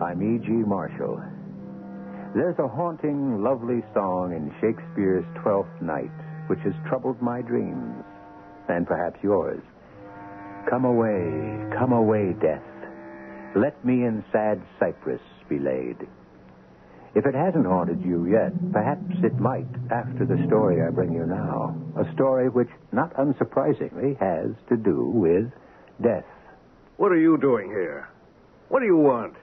I'm E.G. Marshall. There's a haunting, lovely song in Shakespeare's Twelfth Night which has troubled my dreams, and perhaps yours. Come away, come away, death. Let me in sad cypress be laid. If it hasn't haunted you yet, perhaps it might after the story I bring you now. A story which, not unsurprisingly, has to do with death. What are you doing here? What do you want?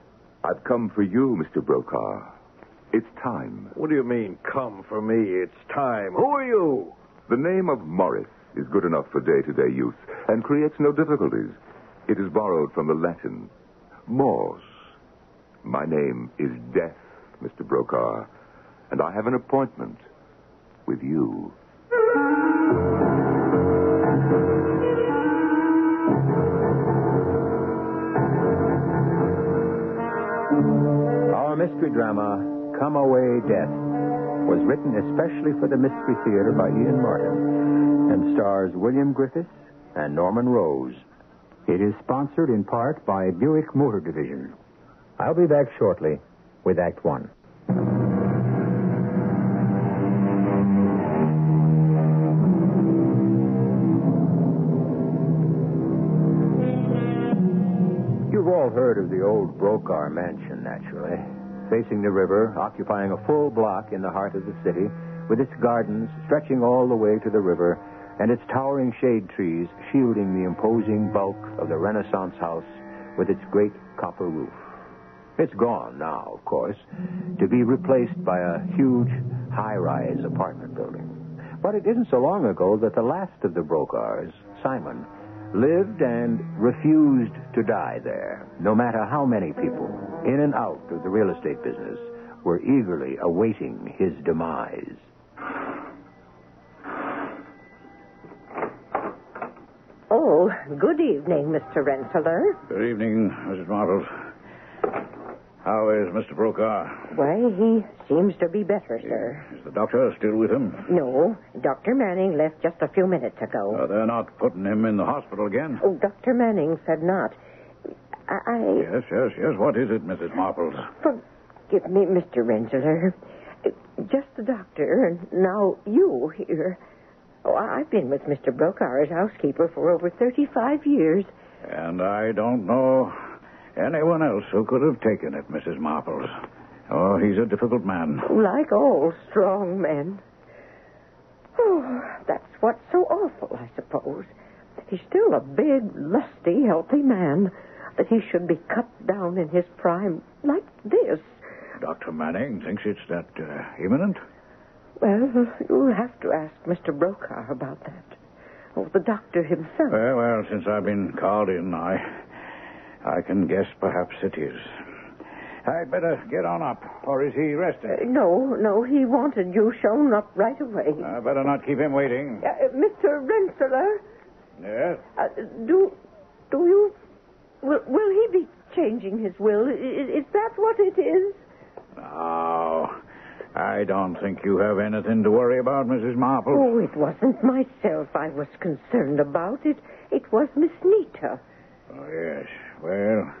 I've come for you, Mr. Brokaw. It's time. What do you mean, come for me? It's time. Who are you? The name of Morris is good enough for day to day use and creates no difficulties. It is borrowed from the Latin mors. My name is Death, Mr. Brokaw, and I have an appointment with you. Mystery drama, Come Away Death, was written especially for the Mystery Theater by Ian Martin and stars William Griffis and Norman Rose. It is sponsored in part by Buick Motor Division. I'll be back shortly with Act One. You've all heard of the old Brokaw Mansion, naturally. Facing the river, occupying a full block in the heart of the city, with its gardens stretching all the way to the river, and its towering shade trees shielding the imposing bulk of the Renaissance house with its great copper roof. It's gone now, of course, to be replaced by a huge high rise apartment building. But it isn't so long ago that the last of the Brokaws, Simon, lived and refused to die there, no matter how many people, in and out of the real estate business, were eagerly awaiting his demise. Oh, good evening, Mr. Rensselaer. Good evening, Mrs. Marples. How is Mr. Brokaw? Why, he seems to be better, sir. Is the doctor still with him? No, Dr. Manning left just a few minutes ago. Uh, they're not putting him in the hospital again? Oh, Dr. Manning said not. I. Yes, yes, yes. What is it, Mrs. Marples? Forgive me, Mr. Rensselaer. Just the doctor, and now you here. Oh, I've been with Mr. Brokaw as housekeeper for over 35 years. And I don't know anyone else who could have taken it, Mrs. Marples. Oh, he's a difficult man. Like all strong men. Oh, that's what's so awful, I suppose. He's still a big, lusty, healthy man. That he should be cut down in his prime like this. Dr. Manning thinks it's that uh, imminent. Well, you'll have to ask Mr. Brokaw about that. Or the doctor himself. Well, well, since I've been called in, I I can guess perhaps it is. I'd better get on up, or is he resting? Uh, no, no, he wanted you shown up right away. I better not keep him waiting. Uh, Mr. Rensselaer, Yes? uh, do do you will, will he be changing his will? Is, is that what it is? No. I don't think you have anything to worry about, Mrs. Marple. Oh, it wasn't myself I was concerned about. It it was Miss Nita. Oh, yes. Well,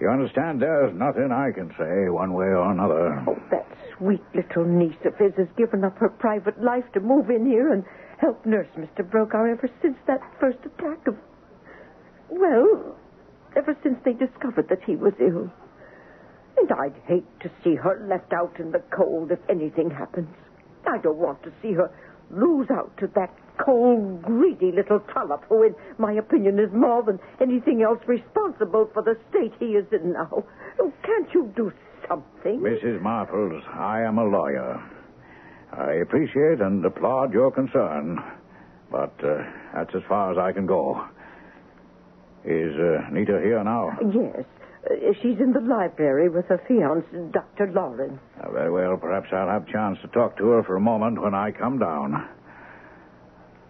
you understand, there's nothing I can say one way or another. Oh, that sweet little niece of his has given up her private life to move in here and help nurse Mr. Brokaw ever since that first attack of. Well, ever since they discovered that he was ill. And I'd hate to see her left out in the cold if anything happens. I don't want to see her lose out to that cold, greedy little trollop who, in my opinion, is more than anything else responsible for the state he is in now. Oh, can't you do something? Mrs. Marples, I am a lawyer. I appreciate and applaud your concern, but uh, that's as far as I can go. Is uh, Nita here now? Yes. Uh, she's in the library with her fiancé, Dr. Lawrence. Uh, very well, perhaps I'll have a chance to talk to her for a moment when I come down.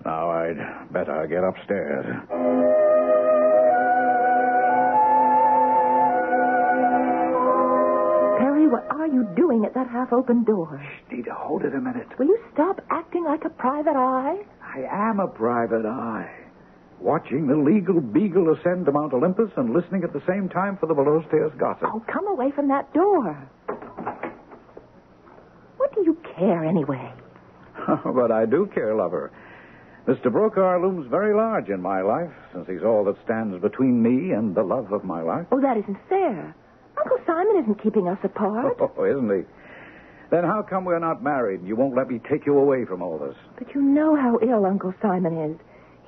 Now I'd better get upstairs. Perry, what are you doing at that half open door? Nita, hold it a minute. Will you stop acting like a private eye? I am a private eye. Watching the legal beagle ascend to Mount Olympus and listening at the same time for the below stairs gossip. Oh, come away from that door. What do you care anyway? Oh, but I do care, lover. Mr. Brokaw looms very large in my life, since he's all that stands between me and the love of my life. Oh, that isn't fair. Uncle Simon isn't keeping us apart. Oh, isn't he? Then how come we're not married and you won't let me take you away from all this? But you know how ill Uncle Simon is.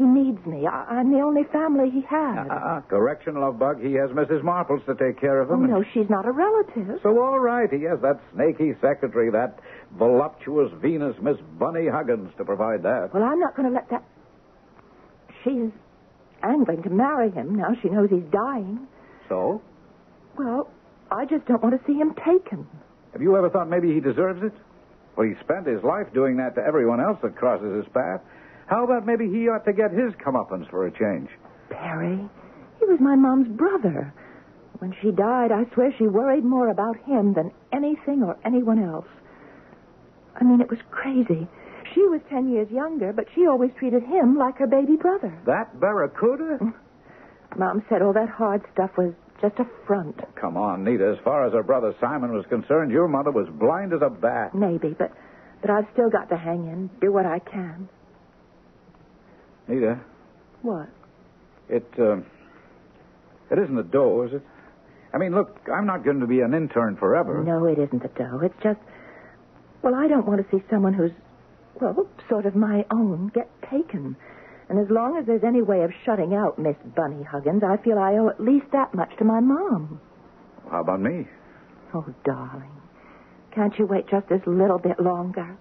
He needs me. I- I'm the only family he has. Ah, correction, love bug. He has Mrs. Marples to take care of oh, him. and- no, she's not a relative. So, all right, he has that snaky secretary, that voluptuous Venus, Miss Bunny Huggins, to provide that. Well, I'm not going to let that. She's. I'm going to marry him now she knows he's dying. So? Well, I just don't want to see him taken. Have you ever thought maybe he deserves it? Well, he spent his life doing that to everyone else that crosses his path. How about maybe he ought to get his comeuppance for a change? Perry, he was my mom's brother. When she died, I swear she worried more about him than anything or anyone else. I mean, it was crazy. She was ten years younger, but she always treated him like her baby brother. That barracuda? Mom said all that hard stuff was just a front. Come on, Nita. As far as her brother Simon was concerned, your mother was blind as a bat. Maybe, but but I've still got to hang in, do what I can. Nita, What? it, uh, it isn't the dough, is it? I mean, look, I'm not going to be an intern forever. No, it isn't the dough. It's just, well, I don't want to see someone who's, well, sort of my own get taken. And as long as there's any way of shutting out Miss Bunny Huggins, I feel I owe at least that much to my mom. How about me? Oh, darling. Can't you wait just this little bit longer?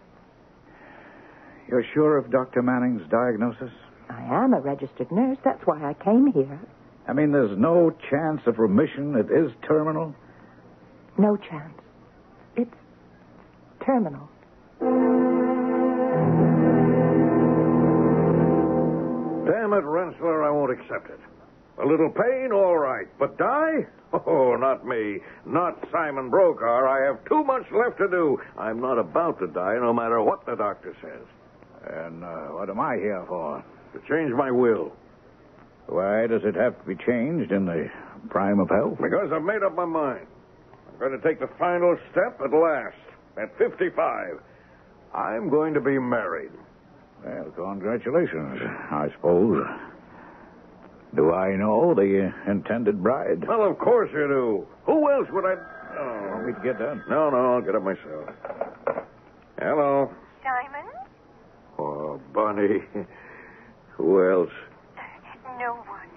You're sure of Dr. Manning's diagnosis? I am a registered nurse. That's why I came here. I mean, there's no chance of remission. It is terminal. No chance. It's terminal. Damn it, Rensselaer, I won't accept it. A little pain, all right. But die? Oh, not me. Not Simon Brokaw. I have too much left to do. I'm not about to die, no matter what the doctor says. And uh, what am I here for? To change my will. Why does it have to be changed in the prime of health? Because I've made up my mind. I'm going to take the final step at last. At 55. I'm going to be married. Well, congratulations, I suppose. Do I know the intended bride? Well, of course you do. Who else would I... Oh. Want me to get that? No, no, I'll get it myself. Hello. Simon? Oh, Bunny. Who else? No one.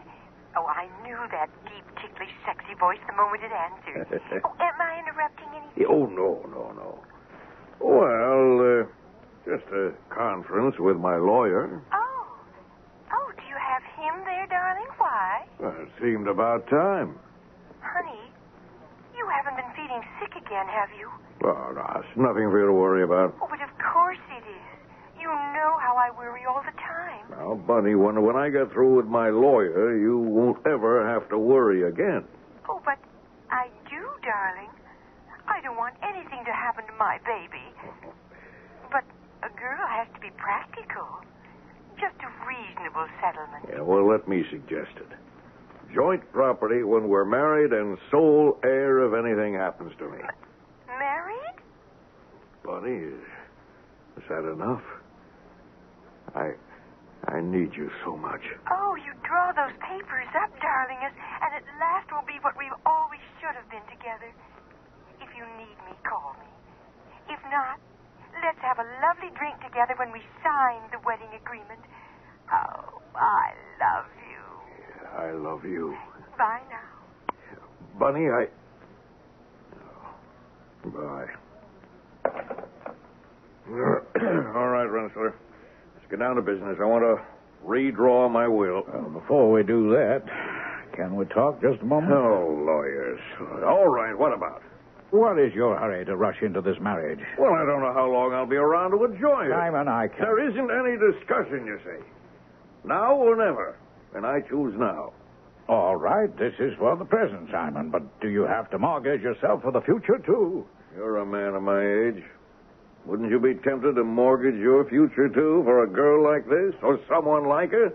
Oh, I knew that deep, ticklish, sexy voice the moment it answered. oh, am I interrupting anything? Oh, no, no, no. Well, uh, just a conference with my lawyer. Oh. Oh, do you have him there, darling? Why? Well, it seemed about time. Honey, you haven't been feeling sick again, have you? Well, no, it's nothing for you to worry about. Oh, but of course it is. You know how I worry all the Oh, time. Bunny, when, when I get through with my lawyer, you won't ever have to worry again. Oh, but I do, darling. I don't want anything to happen to my baby. But a girl has to be practical. Just a reasonable settlement. Yeah, well, let me suggest it. Joint property when we're married and sole heir if anything happens to me. Married? Bunny, is that enough? Need you so much. Oh, you draw those papers up, darling, and at last we'll be what we always should have been together. If you need me, call me. If not, let's have a lovely drink together when we sign the wedding agreement. Oh, I love you. I love you. Bye now. Bunny, I. Oh, bye. All right, Rensselaer. Let's get down to business. I want to redraw my will. Well, before we do that, can we talk just a moment? Oh, lawyers. All right, what about? What is your hurry to rush into this marriage? Well, I don't know how long I'll be around to enjoy it. Simon, I can't. There isn't any discussion, you see. Now or never. And I choose now. All right, this is for the present, Simon, but do you have to mortgage yourself for the future, too? You're a man of my age. Wouldn't you be tempted to mortgage your future, too, for a girl like this, or someone like her,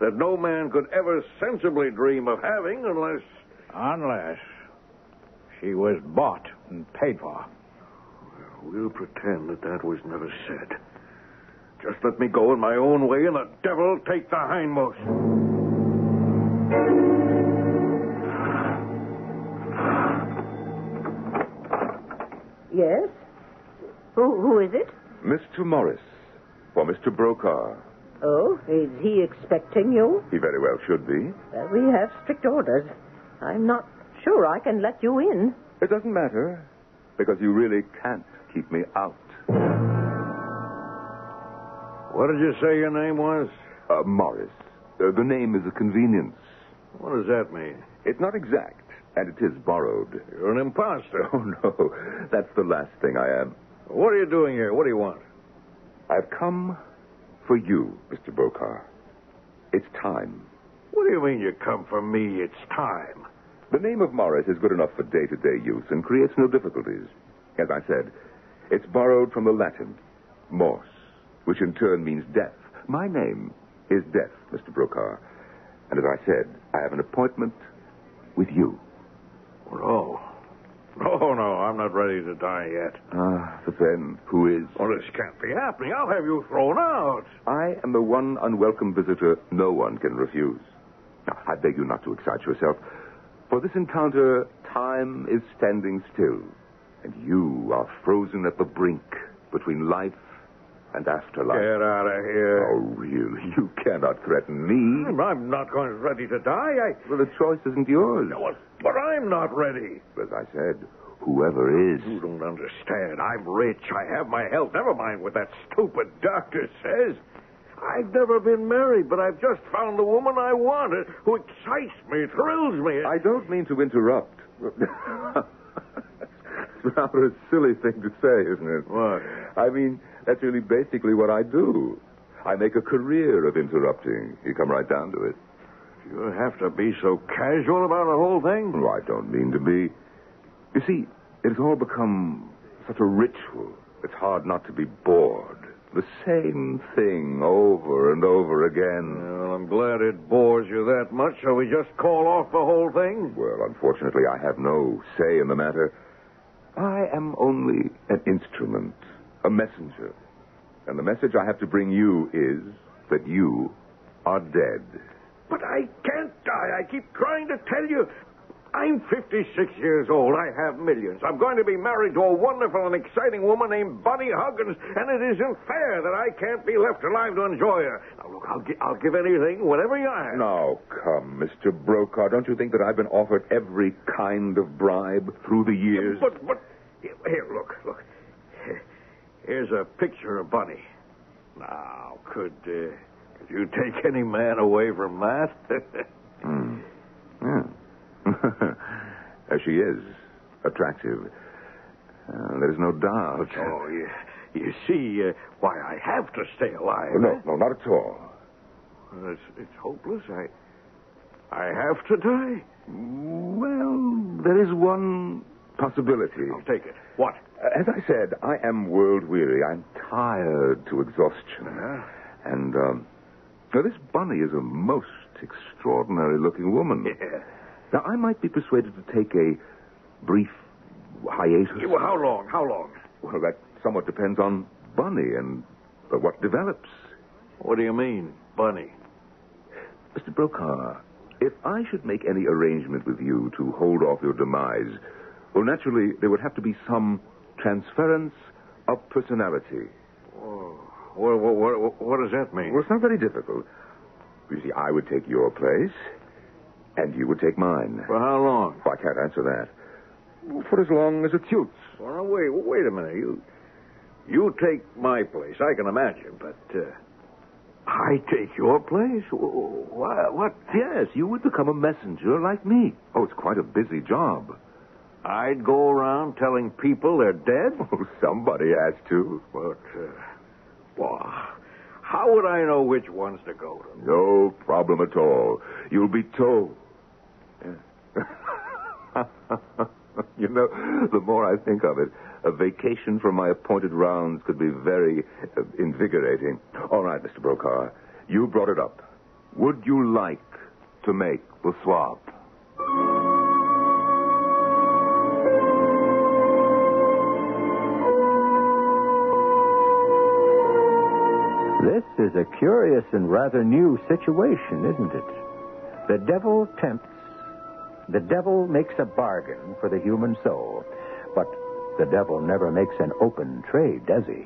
that no man could ever sensibly dream of having unless. Unless she was bought and paid for. We'll pretend that that was never said. Just let me go in my own way, and the devil take the hindmost. Yes? Who, who is it? Mr. Morris, for Mr. Brokaw. Oh, is he expecting you? He very well should be. Uh, we have strict orders. I'm not sure I can let you in. It doesn't matter, because you really can't keep me out. What did you say your name was? Uh, Morris. Uh, the name is a convenience. What does that mean? It's not exact, and it is borrowed. You're an impostor. Oh, no. That's the last thing I am. What are you doing here? What do you want? I've come for you, Mr. Brokaw. It's time. What do you mean you come for me? It's time. The name of Morris is good enough for day to day use and creates no difficulties. As I said, it's borrowed from the Latin, mors, which in turn means death. My name is Death, Mr. Brokaw. And as I said, I have an appointment with you. No. Oh. No, no, I'm not ready to die yet. Ah, but then, who is? Well, this can't be happening. I'll have you thrown out. I am the one unwelcome visitor no one can refuse. Now, I beg you not to excite yourself. For this encounter, time is standing still, and you are frozen at the brink between life and afterlife. Get out of here. Oh, really? You cannot threaten me. I'm, I'm not going ready to die. I. Well, the choice isn't yours. No, but I'm not ready. As I said, whoever is. You don't understand. I'm rich. I have my health. Never mind what that stupid doctor says. I've never been married, but I've just found the woman I wanted uh, who excites me, thrills me. I don't mean to interrupt. it's rather a silly thing to say, isn't it? What? I mean, that's really basically what I do. I make a career of interrupting. You come right down to it. You have to be so casual about the whole thing? Oh, I don't mean to be. You see, it's all become such a ritual. It's hard not to be bored. The same thing over and over again. Well, I'm glad it bores you that much. Shall we just call off the whole thing? Well, unfortunately, I have no say in the matter. I am only an instrument, a messenger. And the message I have to bring you is that you are dead. But I can't die. I keep trying to tell you. I'm 56 years old. I have millions. I'm going to be married to a wonderful and exciting woman named Bunny Huggins, and it isn't fair that I can't be left alive to enjoy her. Now, look, I'll, gi- I'll give anything, whatever you ask. Now, come, Mr. Brokaw. Don't you think that I've been offered every kind of bribe through the years? But, but, here, look, look. Here's a picture of Bunny. Now, could, uh, could you take any man away from that? Hmm. Yeah. As she is attractive. Uh, there's no doubt. Oh, you, you see uh, why I have to stay alive. No, no, not at all. Well, It's, it's hopeless. I, I have to die. Well, there is one possibility. I'll take it. What? As I said, I am world weary. I'm tired to exhaustion. Uh-huh. And um, now this bunny is a most extraordinary looking woman. Yeah. Now, I might be persuaded to take a brief hiatus. Yeah, Well, how long? How long? Well, that somewhat depends on Bunny and uh, what develops. What do you mean, Bunny? Mr. Brokaw, if I should make any arrangement with you to hold off your demise, well, naturally, there would have to be some transference of personality. Oh, what, what, what, does that mean? Well, it's not very difficult. You see, I would take your place, and you would take mine. For how long? Well, I can't answer that. For as long as it suits. Well, now, wait, wait a minute. You, you take my place. I can imagine, but uh, I take your place. What? Yes, you would become a messenger like me. Oh, it's quite a busy job. I'd go around telling people they're dead. Oh, somebody has to. But, uh, well, how would I know which ones to go to? No problem at all. You'll be told. you know, the more I think of it, a vacation from my appointed rounds could be very uh, invigorating. All right, Mr. Brokaw, you brought it up. Would you like to make the swap? This is a curious and rather new situation, isn't it? The devil tempts. The devil makes a bargain for the human soul. But the devil never makes an open trade, does he?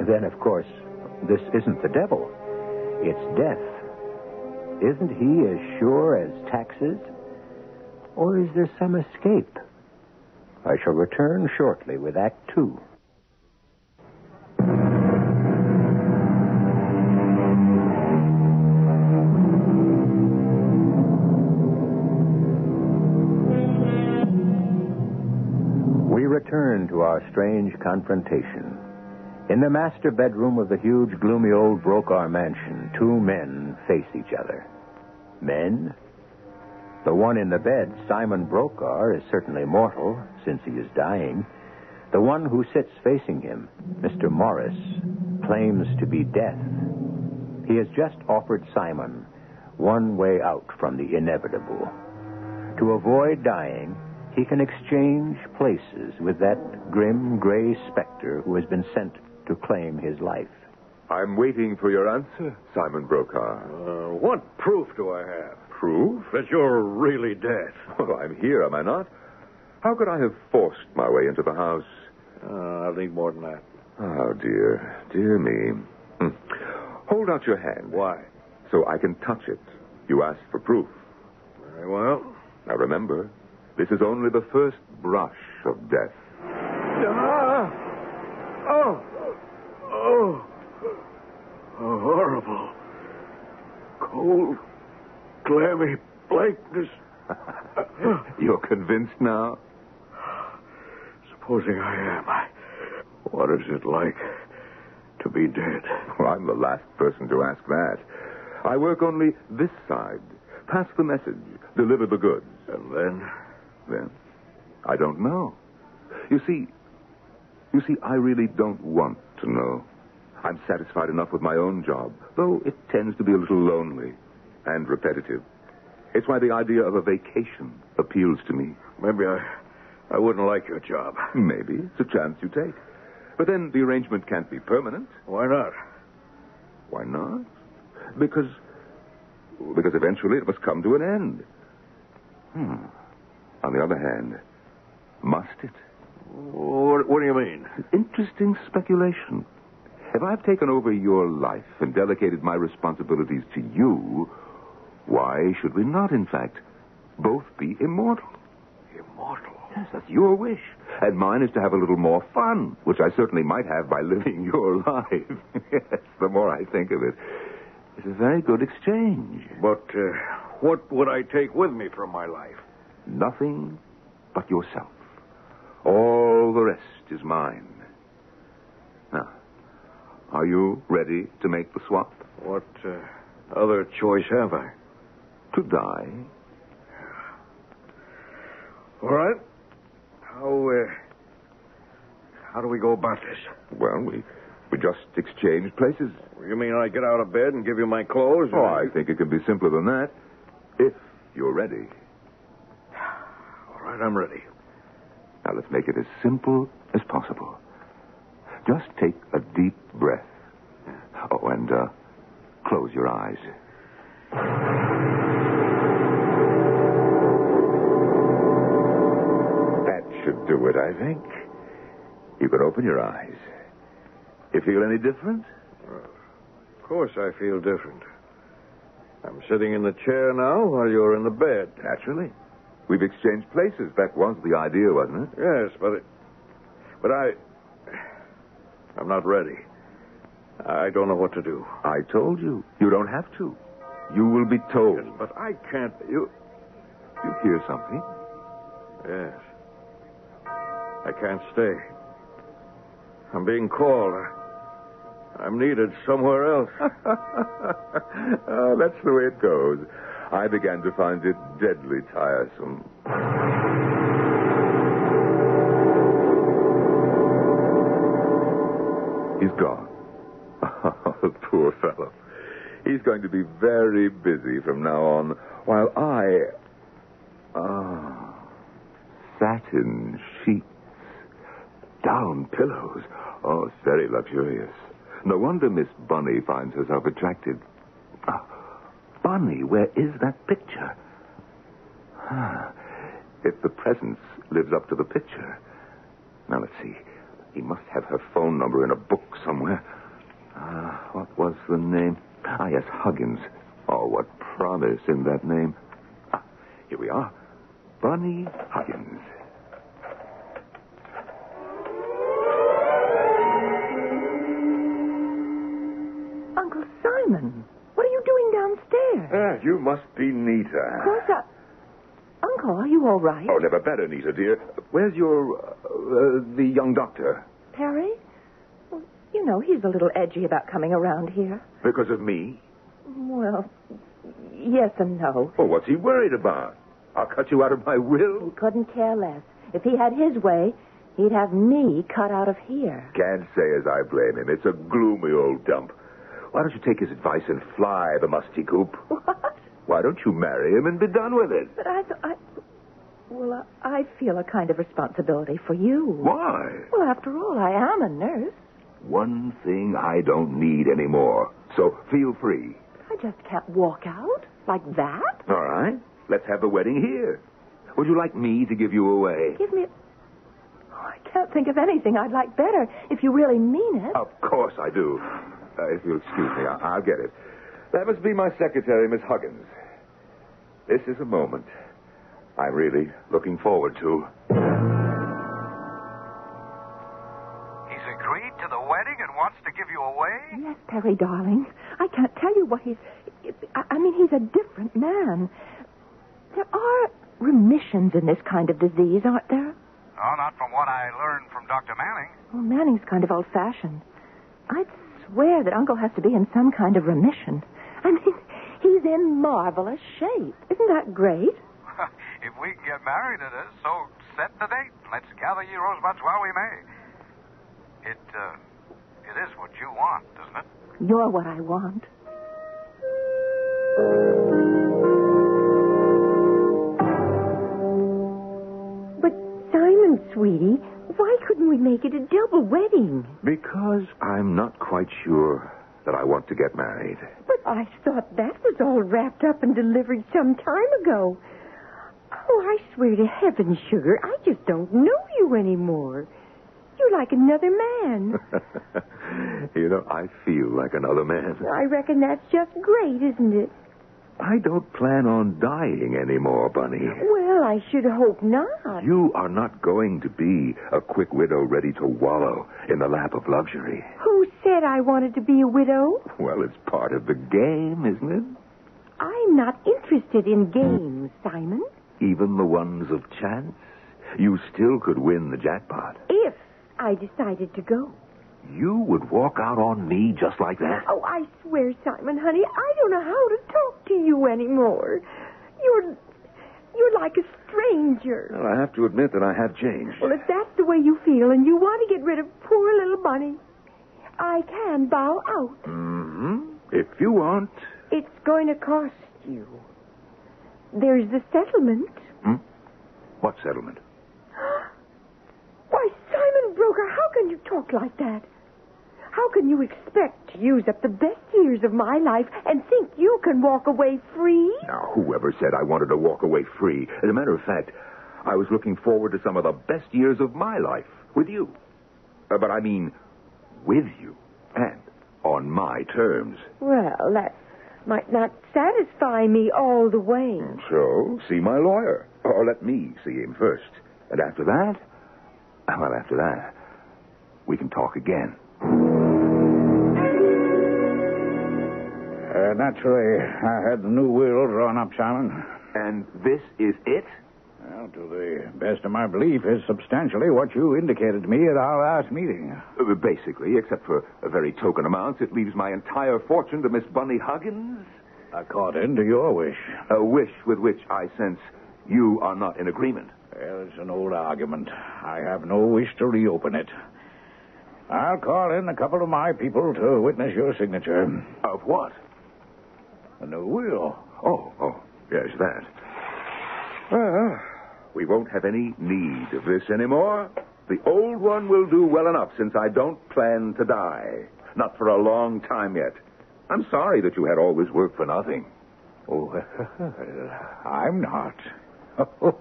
Then, of course, this isn't the devil. It's death. Isn't he as sure as taxes? Or is there some escape? I shall return shortly with Act Two. Our strange confrontation. In the master bedroom of the huge, gloomy old Brokaw mansion, two men face each other. Men? The one in the bed, Simon Brokaw, is certainly mortal, since he is dying. The one who sits facing him, Mr. Morris, claims to be death. He has just offered Simon one way out from the inevitable. To avoid dying, he can exchange places with that grim gray specter who has been sent to claim his life. I'm waiting for your answer, Simon Brokaw. Uh, what proof do I have? Proof? That you're really dead. Well, I'm here, am I not? How could I have forced my way into the house? Uh, I'll need more than that. Oh, dear. Dear me. Hmm. Hold out your hand. Why? So I can touch it. You asked for proof. Very well. Now remember, This is only the first brush of death. Ah! Oh! Oh! oh horrible. Cold, clammy blankness. You're convinced now? Supposing I am, I, what is it like to be dead? Well, I'm the last person to ask that. I work only this side. Pass the message, deliver the goods. And then? Then? I don't know. You see, you see, I really don't want to know. I'm satisfied enough with my own job, though it tends to be a little lonely and repetitive. It's why the idea of a vacation appeals to me. Maybe I, I wouldn't like your job. Maybe. It's a chance you take. But then the arrangement can't be permanent. Why not? Why not? Because. Because eventually it must come to an end. Hmm. On the other hand, must it? What, what do you mean? Interesting speculation. If I've taken over your life and delegated my responsibilities to you, why should we not, in fact, both be immortal? Immortal? Yes, that's your wish. And mine is to have a little more fun, which I certainly might have by living your life. yes, the more I think of it. It's a very good exchange. But uh, what would I take with me from my life? Nothing but yourself. All the rest is mine. Now, are you ready to make the swap? What uh, other choice have I? To die. All right. How, uh, how do we go about this? Well, we, we just exchange places. You mean I get out of bed and give you my clothes? Oh, I think it can be simpler than that. If you're ready. Right, I'm ready. Now, let's make it as simple as possible. Just take a deep breath. Oh, and uh, close your eyes. That should do it, I think. You can open your eyes. You feel any different? Of course I feel different. I'm sitting in the chair now while you're in the bed. Naturally. We've exchanged places. That was the idea, wasn't it? Yes, but it, but I I'm not ready. I don't know what to do. I told you. You don't have to. You will be told. Yes, but I can't. You you hear something? Yes. I can't stay. I'm being called. I'm needed somewhere else. oh, that's the way it goes. I began to find it deadly tiresome. He's gone. Oh, poor fellow. He's going to be very busy from now on, while I. Ah. Satin sheets. Down pillows. Oh, it's very luxurious. No wonder Miss Bunny finds herself attracted. Bunny, where is that picture? Ah, if the presence lives up to the picture. Now, let's see. He must have her phone number in a book somewhere. Ah, what was the name? Ah, yes, Huggins. Oh, what promise in that name. Ah, here we are. Bunny Huggins. Uncle Simon, what are you doing downstairs? Ah, you must be Nita. Of course I... Uncle, are you all right? Oh, never better, Nita, dear. Where's your, uh, uh, the young doctor? Perry? Well, you know, he's a little edgy about coming around here. Because of me? Well, yes and no. Well, what's he worried about? I'll cut you out of my will. He couldn't care less. If he had his way, he'd have me cut out of here. Can't say as I blame him. It's a gloomy old dump. Why don't you take his advice and fly the musty coop? What? Why don't you marry him and be done with it? But I, th- I well, I I feel a kind of responsibility for you. Why? Well, after all, I am a nurse. One thing I don't need anymore. So feel free. I just can't walk out like that. All right. Let's have the wedding here. Would you like me to give you away? Give me. Oh, I can't think of anything I'd like better if you really mean it. Of course I do. Uh, if you'll excuse me, I- I'll get it. That must be my secretary, Miss Huggins. This is a moment. I'm really looking forward to. He's agreed to the wedding and wants to give you away? Yes, Perry, darling. I can't tell you what he's. I I mean, he's a different man. There are remissions in this kind of disease, aren't there? Oh, not from what I learned from Dr. Manning. Well, Manning's kind of old fashioned. I'd swear that Uncle has to be in some kind of remission. I mean, he's in marvelous shape. Isn't that great? if we can get married it, so set the date. Let's gather ye rosebuds while we may. It, uh, it is what you want, doesn't it? You're what I want. But, Simon, sweetie, why couldn't we make it a double wedding? Because I'm not quite sure that I want to get married. But I thought that was all wrapped up and delivered some time ago. Oh, I swear to heaven, Sugar, I just don't know you anymore. You're like another man. you know, I feel like another man. I reckon that's just great, isn't it? I don't plan on dying anymore, Bunny. Well, I should hope not. You are not going to be a quick widow ready to wallow in the lap of luxury. Who said I wanted to be a widow? Well, it's part of the game, isn't it? I'm not interested in games, Simon. Even the ones of chance? You still could win the jackpot. If I decided to go. You would walk out on me just like that? Oh, I swear, Simon, honey, I don't know how to to you anymore. You're you're like a stranger. Well, I have to admit that I have changed. Well, if that's the way you feel and you want to get rid of poor little Bunny, I can bow out. Mm-hmm. If you want. It's going to cost you. There's the settlement. Hmm? What settlement? Why, Simon Brokaw, how can you talk like that? How can you expect to use up the best years of my life and think you can walk away free? Now, whoever said I wanted to walk away free? As a matter of fact, I was looking forward to some of the best years of my life with you. Uh, but I mean, with you. And on my terms. Well, that might not satisfy me all the way. So, see my lawyer. Or let me see him first. And after that, well, after that, we can talk again. Uh, naturally, I had the new will drawn up, Simon. And this is it? Well, to the best of my belief, is substantially what you indicated to me at our last meeting. Uh, basically, except for a very token amounts, it leaves my entire fortune to Miss Bunny Huggins. According to your wish. A wish with which I sense you are not in agreement. Well, it's an old argument. I have no wish to reopen it. I'll call in a couple of my people to witness your signature. Of what? A new will. Oh, oh, yes, that. Well, we won't have any need of this anymore. The old one will do well enough since I don't plan to die. Not for a long time yet. I'm sorry that you had all this work for nothing. Oh, I'm not.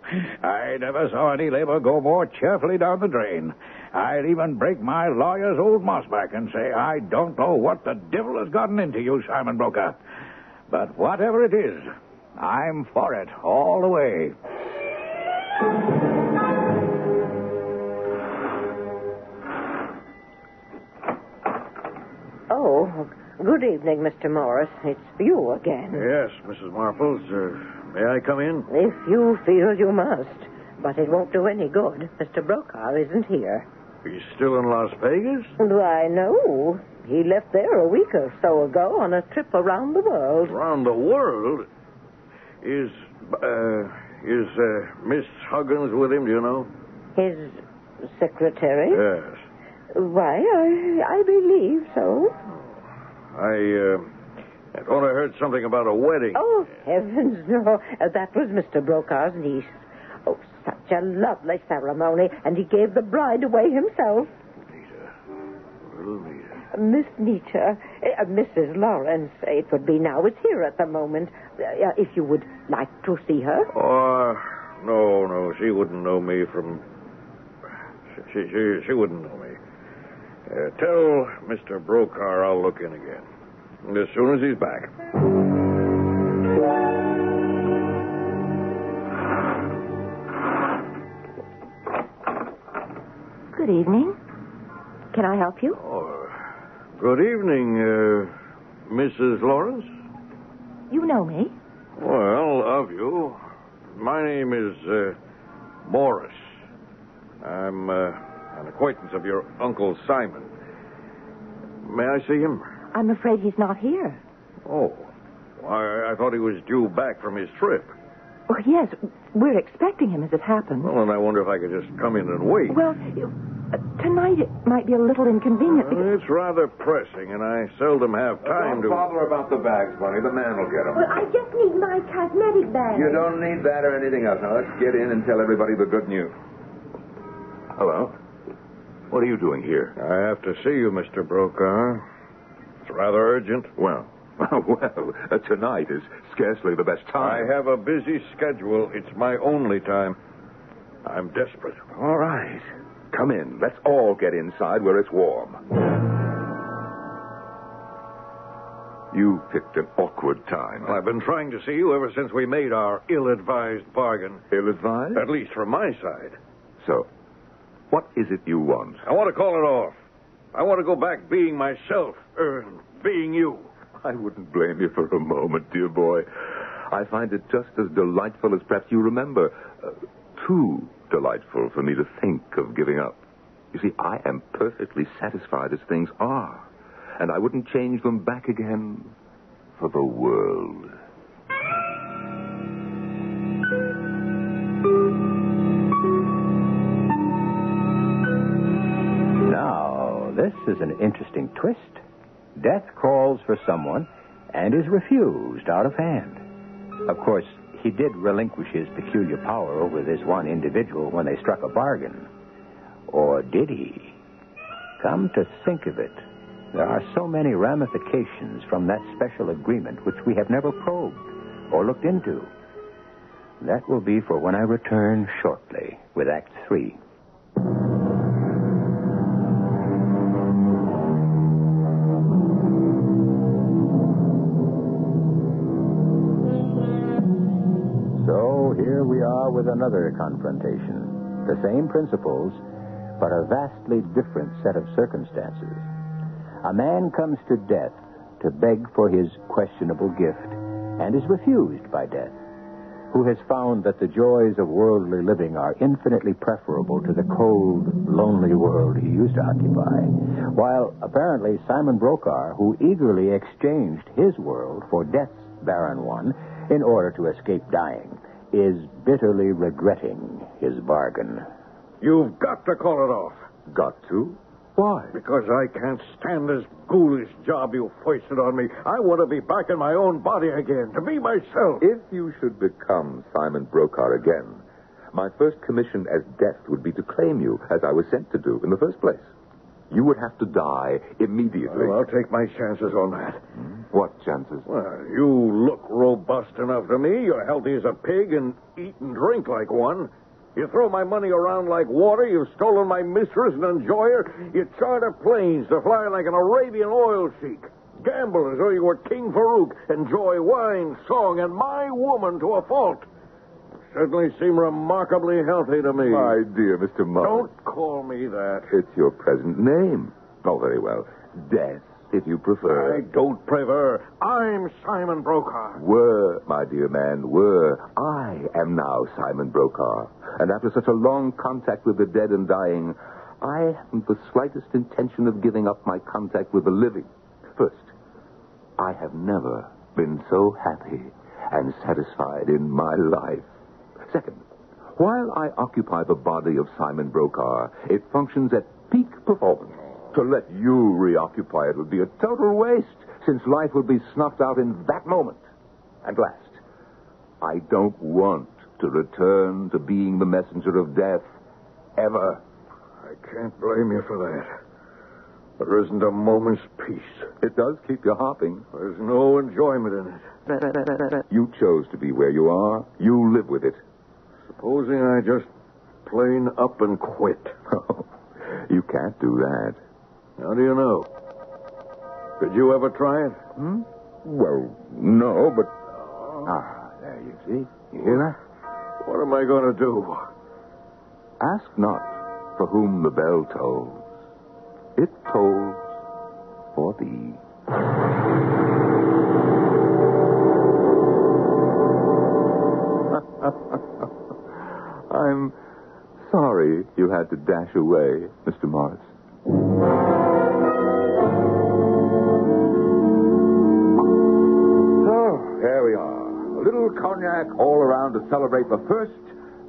I never saw any labor go more cheerfully down the drain. I'd even break my lawyer's old moss back and say, I don't know what the devil has gotten into you, Simon Brokaw. But whatever it is, I'm for it all the way. Oh, good evening, Mr. Morris. It's you again. Yes, Mrs. Marples. Uh, may I come in? If you feel you must. But it won't do any good. Mr. Brokaw isn't here. He's still in Las Vegas? Why, no. He left there a week or so ago on a trip around the world. Around the world? Is, uh, is, uh, Miss Huggins with him, do you know? His secretary? Yes. Why, I, I believe so. I, uh, I thought I heard something about a wedding. Oh, heavens, no. Uh, that was Mr. Brokaw's niece. Oh, such a lovely ceremony, and he gave the bride away himself. Little Nita. Miss Nita, eh, uh, Mrs. Lawrence, it would be now, is here at the moment. Uh, if you would like to see her. Oh, uh, no, no, she wouldn't know me from. She, she, she wouldn't know me. Uh, tell Mr. Brokaw I'll look in again. As soon as he's back. Good evening. Can I help you? Oh, good evening, uh, Mrs. Lawrence. You know me. Well, of you. My name is uh, Morris. I'm uh, an acquaintance of your Uncle Simon. May I see him? I'm afraid he's not here. Oh. I, I thought he was due back from his trip. Oh, yes. We're expecting him as it happens. Well, then I wonder if I could just come in and wait. Well, you- uh, tonight might be a little inconvenient. Well, it's rather pressing, and I seldom have time Don't to. bother about the bags, Bunny. The man will get them. Well, I just need my cosmetic bag. You don't need that or anything else. Now, let's get in and tell everybody the good news. Hello. What are you doing here? I have to see you, Mr. Brokaw. It's rather urgent. Well, well, uh, tonight is scarcely the best time. I have a busy schedule. It's my only time. I'm desperate. All right. Come in. Let's all get inside where it's warm. You picked an awkward time. I've been trying to see you ever since we made our ill-advised bargain. Ill-advised? At least from my side. So, what is it you want? I want to call it off. I want to go back being myself, er, being you. I wouldn't blame you for a moment, dear boy. I find it just as delightful as perhaps you remember. Uh, too delightful for me to think of giving up. You see, I am perfectly satisfied as things are, and I wouldn't change them back again for the world. Now, this is an interesting twist. Death calls for someone and is refused out of hand. Of course, he did relinquish his peculiar power over this one individual when they struck a bargain. Or did he? Come to think of it, there are so many ramifications from that special agreement which we have never probed or looked into. That will be for when I return shortly with Act Three. With another confrontation. The same principles, but a vastly different set of circumstances. A man comes to death to beg for his questionable gift and is refused by death, who has found that the joys of worldly living are infinitely preferable to the cold, lonely world he used to occupy. While apparently Simon Brokaw, who eagerly exchanged his world for death's barren one in order to escape dying, is bitterly regretting his bargain. You've got to call it off. Got to? Why? Because I can't stand this ghoulish job you foisted on me. I want to be back in my own body again, to be myself. If you should become Simon Brokaw again, my first commission as death would be to claim you, as I was sent to do in the first place. You would have to die immediately. Well, I'll take my chances on that. Hmm? What chances? Well, you look robust enough to me. You're healthy as a pig and eat and drink like one. You throw my money around like water. You've stolen my mistress and enjoy her. You charter planes to fly like an Arabian oil sheik. Gamble as though you were King Farouk. Enjoy wine, song, and my woman to a fault. You certainly seem remarkably healthy to me. My dear Mr. Morris. Don't call me that. It's your present name. Oh, very well. Death, if you prefer. I don't prefer. I'm Simon Brokaw. Were, my dear man, were. I am now Simon Brokaw. And after such a long contact with the dead and dying, I haven't the slightest intention of giving up my contact with the living. First, I have never been so happy and satisfied in my life. Second, while I occupy the body of Simon Brokaw, it functions at peak performance. To let you reoccupy it would be a total waste, since life would be snuffed out in that moment. And last, I don't want to return to being the messenger of death ever. I can't blame you for that. There isn't a moment's peace. It does keep you hopping. There's no enjoyment in it. You chose to be where you are. You live with it. Supposing I just plain up and quit. you can't do that. How do you know? Did you ever try it? Hmm? Well, no, but. Ah, there you see. You hear that? What am I going to do? Ask not, for whom the bell tolls, it tolls for thee. I'm sorry you had to dash away, Mr. Morris. Little cognac all around to celebrate the first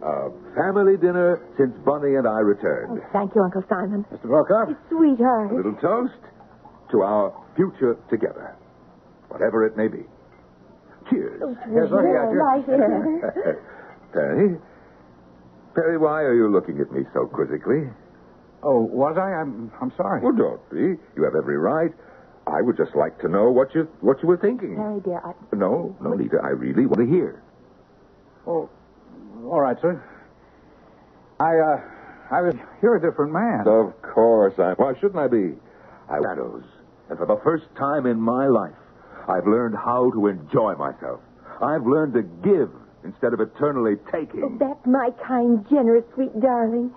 uh, family dinner since Bunny and I returned. Thank you, Uncle Simon. Mr. Brokaw, Sweetheart. a little toast to our future together, whatever it may be. Cheers. Here's what you got here. Right here. Perry? Perry, why are you looking at me so quizzically? Oh, was I? I'm I'm sorry. Well, don't be. You have every right. I would just like to know what you what you were thinking. Harry, dear, I... No, no, Nita, I really want to hear. Oh, all right, sir. I uh, I was. You're a different man. Of course I. Why shouldn't I be? I shadows, and for the first time in my life, I've learned how to enjoy myself. I've learned to give instead of eternally taking. Oh, that's my kind, generous, sweet darling.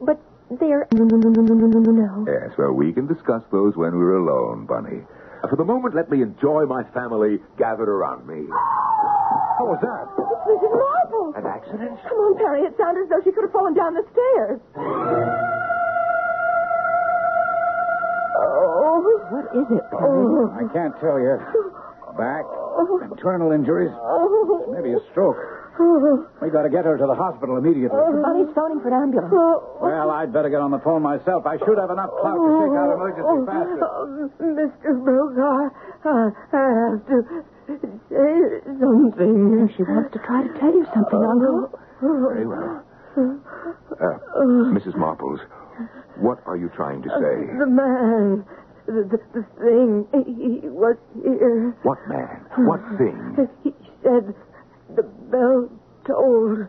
But there. No, no, no, no, no, no, no, no. Yes, well, we can discuss those when we're alone, Bunny. Uh, for the moment, let me enjoy my family gathered around me. What was that? It's Mrs. Marple. An accident? Come on, Perry. It sounded as though she could have fallen down the stairs. Oh, what is it, Perry? I can't tell you. Back, oh. internal injuries, oh. maybe a stroke. We got to get her to the hospital immediately. Bunny's phoning for an ambulance. Well, I'd better get on the phone myself. I should have enough clout to shake out emergency faster. Mr. Brokaw, I, I have to say something. She wants to try to tell you something, Uncle. Very well. Uh, Mrs. Marples, what are you trying to say? The man, the, the, the thing, he, he was here. What man? What thing? He said the bell tolled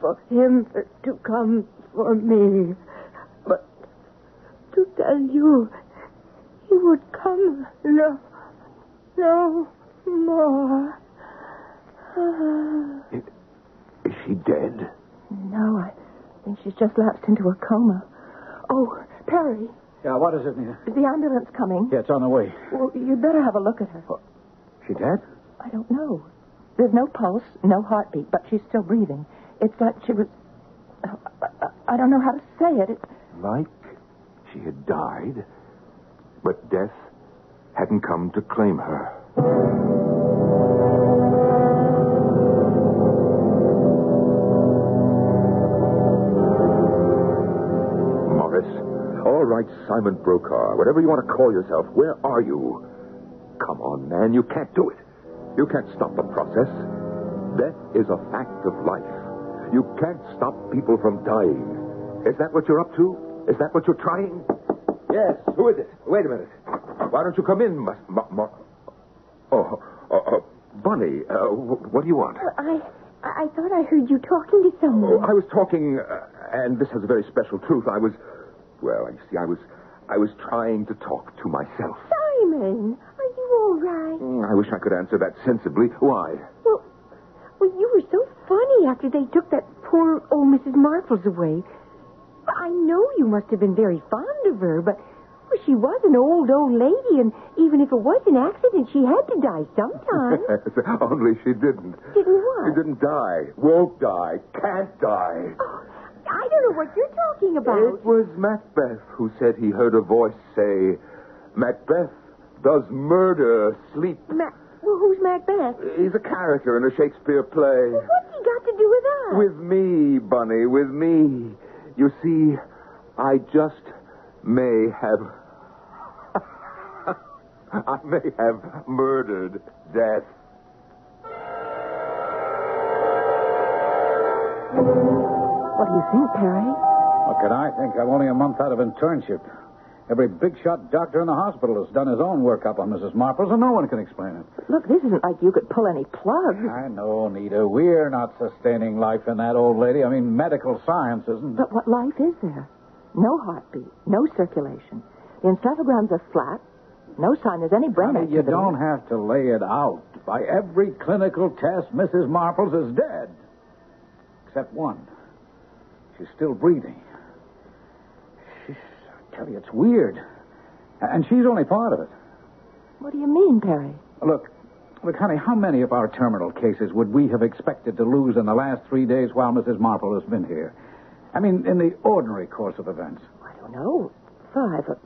for him to come for me. But to tell you, he would come no, no more. Is she dead? No, I think she's just lapsed into a coma. Oh, Perry, Yeah, what is it, Nita? is the ambulance coming? Yeah, it's on the way. Well, you'd better have a look at her. She dead? I don't know. There's no pulse, no heartbeat, but she's still breathing. It's like she was. I, don't know how to say it. it. Like she had died, but death hadn't come to claim her. Morris. All right, Simon Brokaw. Whatever you want to call yourself, where are you? Come on, man. You can't do it. You can't stop the process. Death is a fact of life. You can't stop people from dying. Is that what you're up to? Is that what you're trying? Yes. Who is it? Wait a minute. Why don't you come in, Mus- Mu- Mu- Oh, oh, oh, Bunny, uh, wh- what do you want? I, I thought I heard you talking to someone. Oh, I was talking, uh, and this has a very special truth. I was, well, you see, I was, I was trying to talk to myself. Simon, are you all right? Mm, I wish I could answer that sensibly. Why? Well, well, you were so funny after they took that poor old Mrs. Marples away. I know you must have been very fond of her, but well, she was an old, old lady, and even if it was an accident, she had to die sometime. Only she didn't. Didn't what? She didn't die. Won't die. Can't die. Oh, I don't know what you're talking about. It was Macbeth who said he heard a voice say, Macbeth does murder sleep. Ma- well, who's Macbeth? He's a character in a Shakespeare play. What's he got to do with us? With me, Bunny, with me. You see, I just may have. I may have murdered death. What do you think, Perry? What can I think? I'm only a month out of internship. Every big shot doctor in the hospital has done his own workup on Mrs. Marples, and no one can explain it. Look, this isn't like you could pull any plugs. I know, Nita. We're not sustaining life in that old lady. I mean, medical science isn't. But what life is there? No heartbeat, no circulation. The encephalograms are flat. No sign there's any brain Honey, you don't have to lay it out. By every clinical test, Mrs. Marples is dead. Except one. She's still breathing. Tell you, it's weird. And she's only part of it. What do you mean, Perry? Look, look, honey, how many of our terminal cases would we have expected to lose in the last three days while Mrs. Marple has been here? I mean, in the ordinary course of events. I don't know. Five or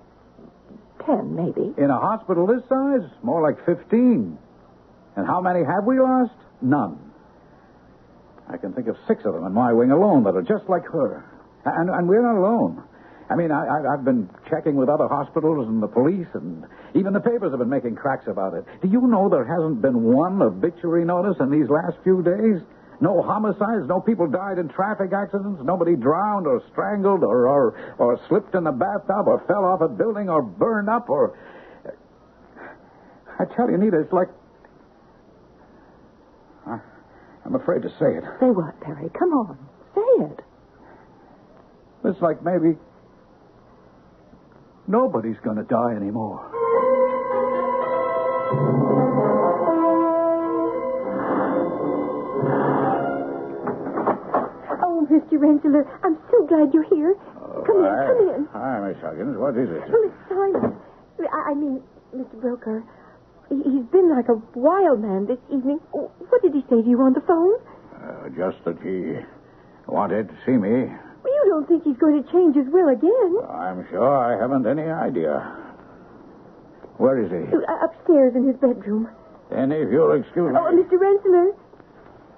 ten, maybe. In a hospital this size, more like 15. And how many have we lost? None. I can think of six of them in my wing alone that are just like her. And, and we're not alone. I mean, I, I, I've been checking with other hospitals and the police, and even the papers have been making cracks about it. Do you know there hasn't been one obituary notice in these last few days? No homicides, no people died in traffic accidents, nobody drowned or strangled or, or, or slipped in the bathtub or fell off a building or burned up or. I tell you, Nita, it's like. I, I'm afraid to say it. Say what, Perry? Come on. Say it. It's like maybe nobody's going to die anymore. Oh, Mr. Rensselaer, I'm so glad you're here. come in, Hi. come in. Hi, Miss Huggins. What is it? Oh, Miss Simon. I, mean, Mr. Brokaw, he, he's been like a wild man this evening. Oh, What did he say to you on the phone? Uh, just that he wanted to see me. Well, you don't think he's going to change his will again? I'm sure I haven't any idea. Where is he? Uh, Upstairs in his bedroom. Then, if you'll excuse me. Oh, Mr. Rensselaer,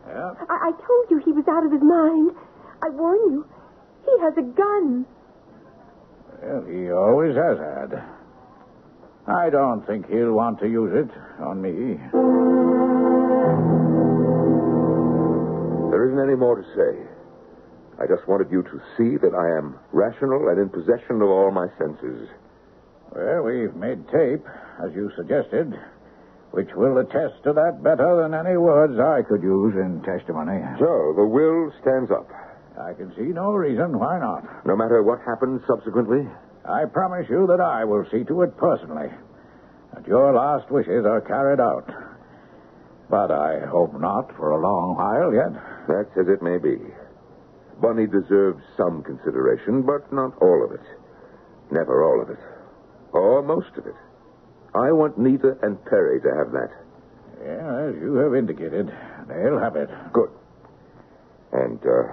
Yeah? I, I told you he was out of his mind. I warn you, he has a gun. Well, he always has had. I don't think he'll want to use it on me. There isn't any more to say. I just wanted you to see that I am rational and in possession of all my senses. Well, we've made tape, as you suggested, which will attest to that better than any words I could use in testimony. So, the will stands up. I can see no reason why not. No matter what happens subsequently, I promise you that I will see to it personally. That your last wishes are carried out. But I hope not for a long while yet. that's as it may be. Bunny deserves some consideration, but not all of it. Never all of it. Or most of it. I want Nita and Perry to have that. Yeah, as you have indicated, they'll have it. Good. And, uh,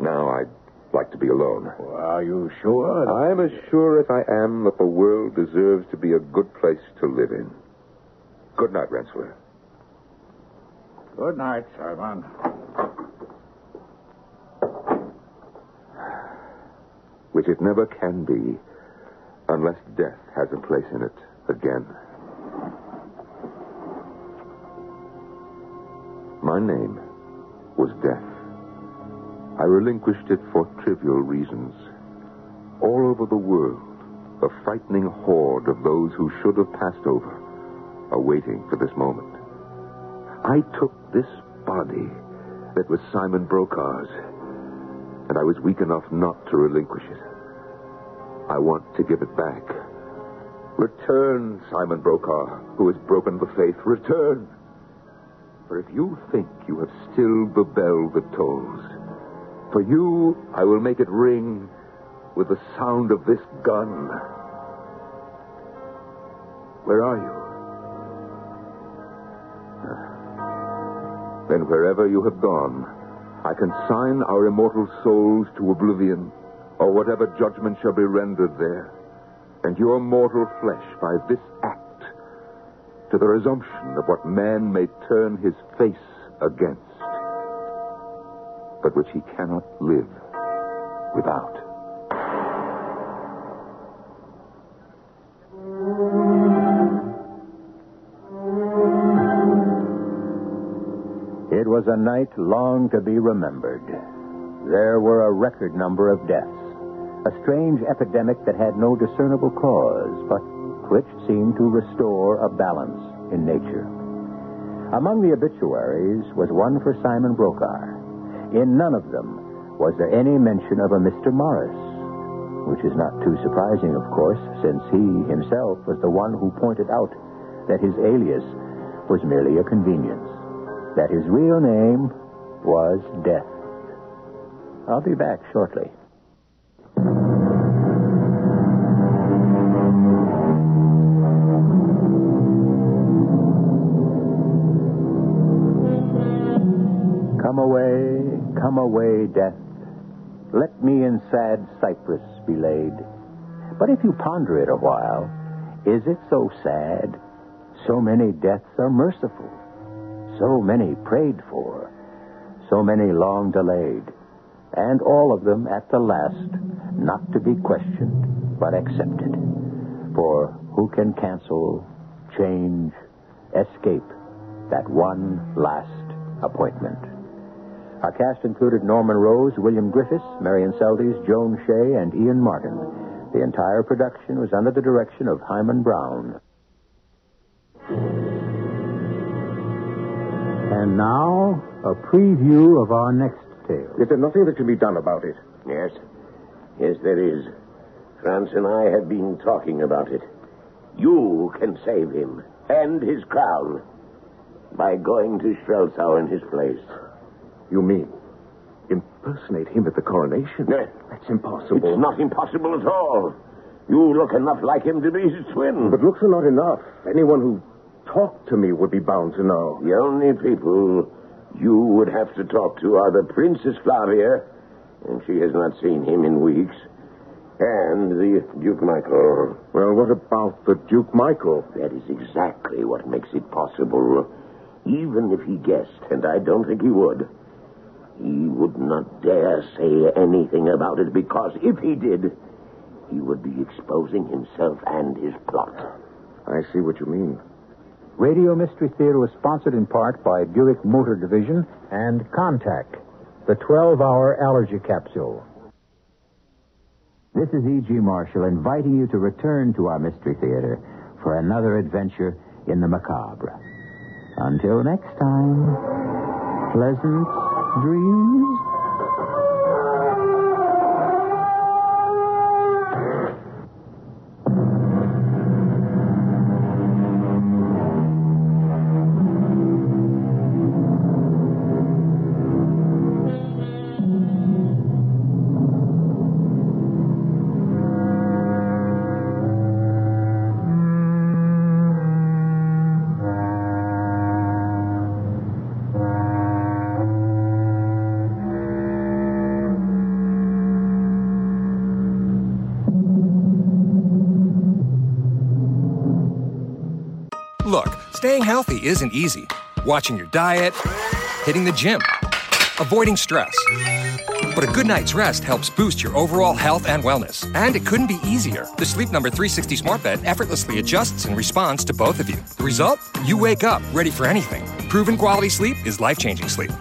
now I'd like to be alone. Well, are you sure? I'm as sure as I am that the world deserves to be a good place to live in. Good night, Rensselaer. Good night, Simon. Which it never can be unless death has a place in it again. My name was Death. I relinquished it for trivial reasons. All over the world, a frightening horde of those who should have passed over are waiting for this moment. I took this body that was Simon Brokaw's, and I was weak enough not to relinquish it. I want to give it back. Return, Simon Brokaw, who has broken the faith. Return. For if you think you have stilled the bell that tolls, for you I will make it ring with the sound of this gun. Where are you? Then wherever you have gone, I consign our immortal souls to oblivion, or whatever judgment shall be rendered there, and your mortal flesh by this act to the resumption of what man may turn his face against, but which he cannot live without. Was a night long to be remembered. There were a record number of deaths, a strange epidemic that had no discernible cause, but which seemed to restore a balance in nature. Among the obituaries was one for Simon Brokaw. In none of them was there any mention of a Mr. Morris, which is not too surprising, of course, since he himself was the one who pointed out that his alias was merely a convenience, that his real name was Death. I'll be back shortly. Come away, come away, death. Let me in sad cypress be laid. But if you ponder it a while, is it so sad? So many deaths are merciful so many prayed for, so many long delayed, and all of them at the last not to be questioned, but accepted. For who can cancel, change, escape that one last appointment? Our cast included Norman Rose, William Griffis, Marion Seldes, Joan Shay, and Ian Martin. The entire production was under the direction of Himan Brown. And now, a preview of our next tale. Is there nothing that can be done about it? Yes. Yes, there is. France and I have been talking about it. You can save him and his crown by going to Strelsau in his place. You mean impersonate him at the coronation? No. That's impossible. It's not impossible at all. You look enough like him to be his twin. But looks are not enough. Anyone who talked to me would be bound to know. The only people you would have to talk to are the Princess Flavia, and she has not seen him in weeks, and the Duke Michael. Well, what about the Duke Michael? That is exactly what makes it possible. Even if he guessed, and I don't think he would, he would not dare say anything about it because if he did, he would be exposing himself and his plot. I see what you mean. Radio Mystery Theater was sponsored in part by Buick Motor Division and Contac, the 12 hour allergy capsule. This is E.G. Marshall inviting you to return to our Mystery Theater for another adventure in the macabre. Until next time, pleasant dreams. Staying healthy isn't easy. Watching your diet, hitting the gym, avoiding stress. But a good night's rest helps boost your overall health and wellness. And it couldn't be easier. The Sleep Number 360 Smart Bed effortlessly adjusts in response to both of you. The result? You wake up ready for anything. Proven quality sleep is life changing sleep.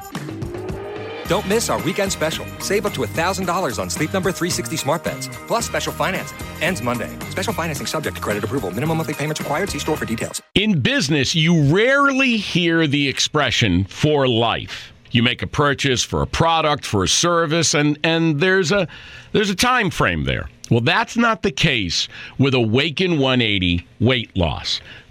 Don't miss our weekend special. Save up to $1,000 on Sleep Number 360 smart beds, plus special financing. Ends Monday. Special financing subject to credit approval. Minimum monthly payments required. See store for details. In business, you rarely hear the expression for life. You make a purchase for a product, for a service, and, and there's a there's a time frame there. Well, that's not the case with Awaken 180 weight loss.